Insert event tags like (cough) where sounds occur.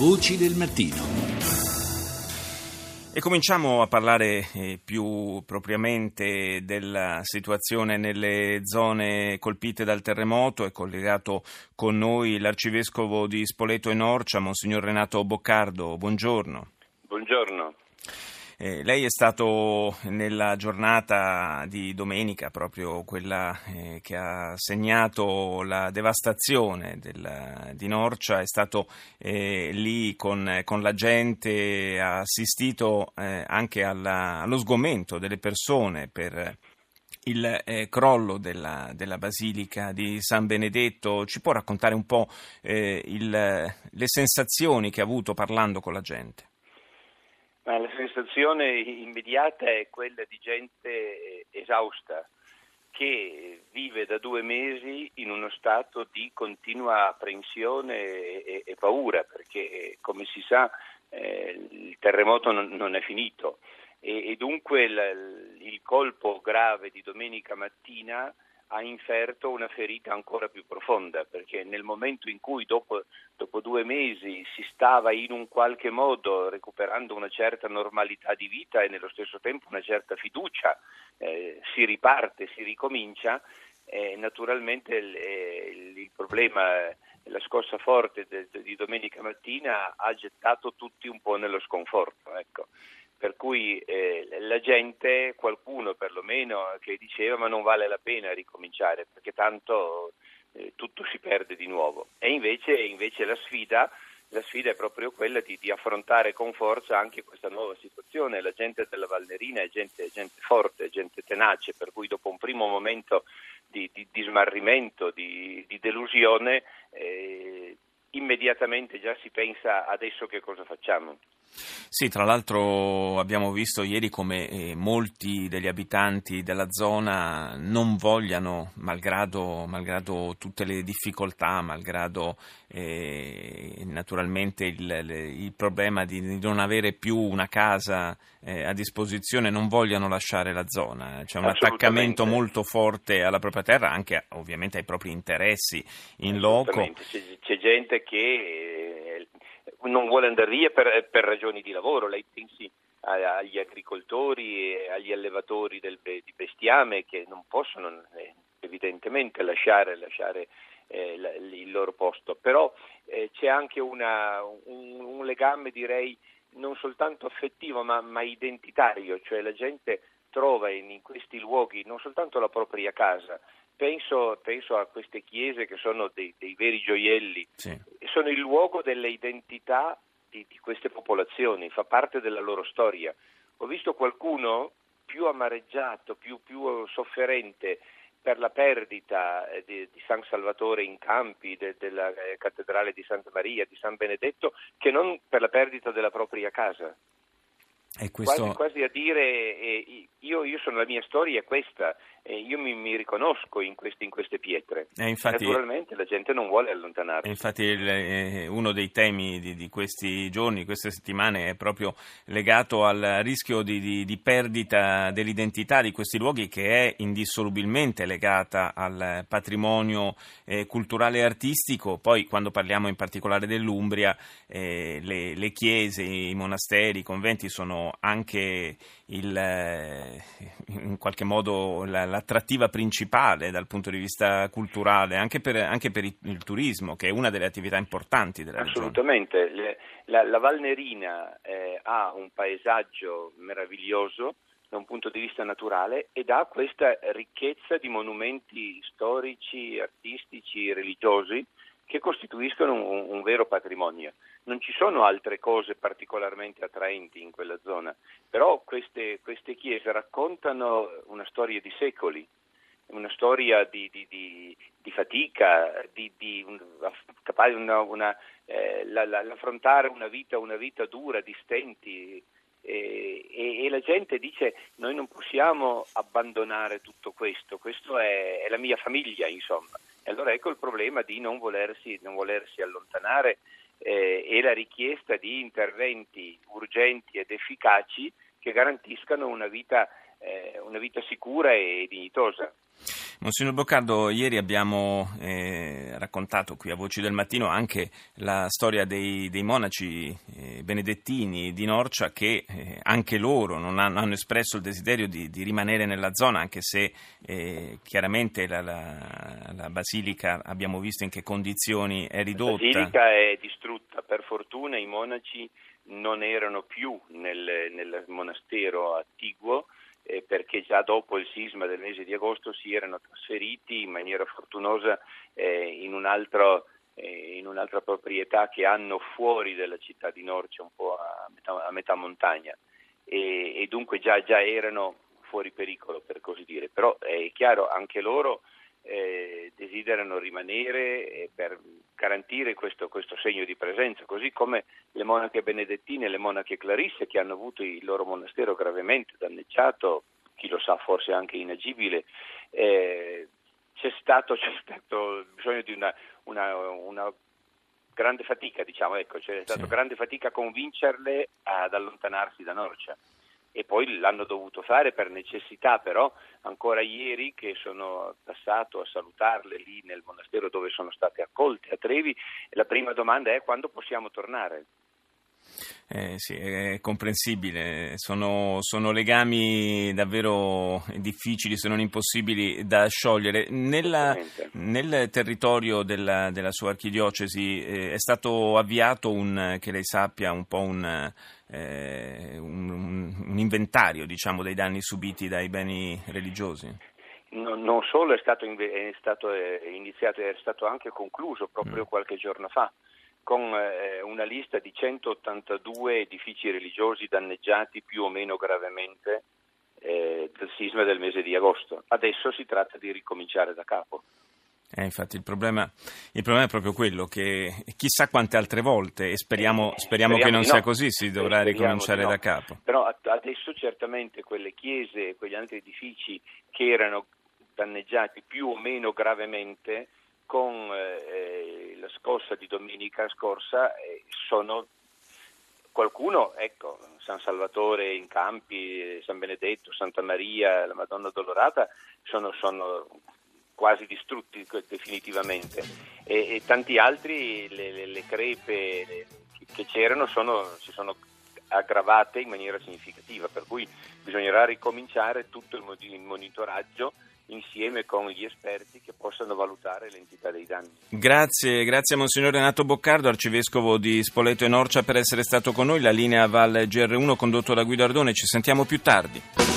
Voci del mattino. E cominciamo a parlare eh, più propriamente della situazione nelle zone colpite dal terremoto. È collegato con noi l'arcivescovo di Spoleto e Norcia, Monsignor Renato Boccardo. Buongiorno. Buongiorno. Eh, lei è stato nella giornata di domenica, proprio quella eh, che ha segnato la devastazione del, di Norcia, è stato eh, lì con, con, la gente, ha assistito eh, anche alla, allo sgomento delle persone per il eh, crollo della, della, Basilica di San Benedetto. Ci può raccontare un po' eh, il, le sensazioni che ha avuto parlando con la gente? Ma la sensazione immediata è quella di gente esausta che vive da due mesi in uno stato di continua apprensione e, e paura, perché come si sa eh, il terremoto non, non è finito. E, e dunque il, il colpo grave di domenica mattina ha inferto una ferita ancora più profonda, perché nel momento in cui dopo, dopo, due mesi si stava in un qualche modo recuperando una certa normalità di vita e nello stesso tempo una certa fiducia, eh, si riparte, si ricomincia, eh, naturalmente il, il, il problema la scossa forte de, de, di domenica mattina ha gettato tutti un po' nello sconforto. Ecco per cui eh, la gente, qualcuno perlomeno, che diceva ma non vale la pena ricominciare perché tanto eh, tutto si perde di nuovo. E invece, invece la, sfida, la sfida, è proprio quella di, di, affrontare con forza anche questa nuova situazione. La gente della Valnerina è gente, gente forte, gente tenace, per cui dopo un primo momento di, di, di smarrimento, di, delusione, eh, immediatamente già si pensa adesso che cosa facciamo. Sì, tra l'altro abbiamo visto ieri come eh, molti degli abitanti della zona non vogliano, malgrado, malgrado tutte le difficoltà, malgrado eh, naturalmente il, il, problema di, di, non avere più una casa eh, a disposizione, non vogliano lasciare la zona. C'è un attaccamento molto forte alla propria terra, anche ovviamente ai propri interessi in loco. C'è, c'è gente che non vuole andare via per, per ragioni di lavoro, lei pensi agli agricoltori e agli allevatori del, di bestiame che non possono eh, evidentemente lasciare, lasciare eh, il loro posto, però eh, c'è anche una, un, un, legame direi non soltanto affettivo ma, ma identitario, cioè la gente trova in, in, questi luoghi non soltanto la propria casa, penso, penso a queste chiese che sono dei, dei veri gioielli, sì. Sono il luogo delle identità di, di queste popolazioni, fa parte della loro storia. Ho visto qualcuno più amareggiato, più, più sofferente per la perdita eh, di, di, San Salvatore in Campi, de, della eh, cattedrale di Santa Maria, di San Benedetto, che non per la perdita della propria casa. Questo... Quasi, quasi, a dire eh, io, io, sono la mia storia è questa, eh, io mi, mi riconosco in queste, in queste pietre. Eh, infatti, Naturalmente la gente non vuole allontanarsi. Infatti il, eh, uno dei temi di, di, questi giorni, queste settimane, è proprio legato al rischio di, di, di, perdita dell'identità di questi luoghi che è indissolubilmente legata al patrimonio eh, culturale e artistico. Poi quando parliamo in particolare dell'Umbria, eh, le, le chiese, i monasteri, i conventi sono anche il, eh, in qualche modo l'attrattiva principale dal punto di vista culturale, anche per, anche per il, turismo, che è una delle attività importanti della Assolutamente. regione. La, la Valnerina eh, ha un paesaggio meraviglioso da un punto di vista naturale ed ha questa ricchezza di monumenti storici, artistici, religiosi che costituiscono un, un, vero patrimonio. Non ci sono altre cose particolarmente attraenti in quella zona, però queste, queste chiese raccontano una storia di secoli, una storia di, di, di, di fatica, di, una, una, eh, la, la, l'affrontare una vita, una vita dura, di stenti. E, e, e, la gente dice noi non possiamo abbandonare tutto questo, questo è, è la mia famiglia insomma. E allora ecco il problema di non volersi, non volersi allontanare eh, e la richiesta di interventi urgenti ed efficaci che garantiscano una vita una vita sicura e dignitosa. Monsignor Boccardo, ieri abbiamo eh, raccontato qui a Voci del Mattino anche la storia dei, dei monaci eh, benedettini di Norcia che eh, anche loro non hanno, hanno, espresso il desiderio di, di, rimanere nella zona, anche se eh, chiaramente la, la, la, basilica abbiamo visto in che condizioni è ridotta. La basilica è distrutta, per fortuna i monaci non erano più nel, nel monastero attiguo eh, perché già dopo il sisma del mese di agosto si erano trasferiti in maniera fortunosa eh, in, un altro, eh, in, un'altra proprietà che hanno fuori della città di Norcia, un po' a metà, a metà montagna, e, e dunque già, già, erano fuori pericolo, per così dire. Però è chiaro, anche loro eh, desiderano rimanere eh, per garantire questo, questo, segno di presenza, così come le monache benedettine e le monache clarisse che hanno avuto il loro monastero gravemente danneggiato, chi lo sa forse anche inagibile, eh, c'è, stato, (laughs) c'è, stato, bisogno di una, una, una grande fatica, diciamo, ecco, c'è stata sì. grande fatica a convincerle ad allontanarsi da Norcia e poi l'hanno dovuto fare per necessità, però ancora ieri che sono passato a salutarle lì nel monastero dove sono state accolte a Trevi, la prima domanda è quando possiamo tornare? Eh, sì, è comprensibile, sono, sono, legami davvero difficili, se non impossibili da sciogliere. Nella, nel territorio della, della sua archidiocesi eh, è stato avviato un, che lei sappia, un po' un, eh, un, un inventario diciamo, dei danni subiti dai beni religiosi? No, non solo è stato, è stato eh, iniziato, è stato anche concluso proprio mm. qualche giorno fa con eh, una lista di 182 edifici religiosi danneggiati più o meno gravemente eh, dal sisma del mese di agosto. Adesso si tratta di ricominciare da capo. Eh, infatti il problema, il problema, è proprio quello che chissà quante altre volte, e speriamo, eh, speriamo, speriamo che non sia no. così, si dovrà ricominciare no. da capo. Però adesso certamente quelle chiese e quegli altri edifici che erano danneggiati più o meno gravemente con eh, scossa di domenica scorsa eh, sono qualcuno, ecco, San Salvatore in Campi, San Benedetto, Santa Maria, la Madonna Dolorata sono, sono quasi distrutti definitivamente. E, e tanti altri le, le, le crepe che c'erano sono, si sono aggravate in maniera significativa, per cui bisognerà ricominciare tutto il monitoraggio insieme con gli esperti che possano valutare l'entità dei danni. Grazie, grazie a Monsignor Renato Boccardo, arcivescovo di Spoleto e Norcia per essere stato con noi. La linea Val GR1 condotto da Guido Ardone, ci sentiamo più tardi.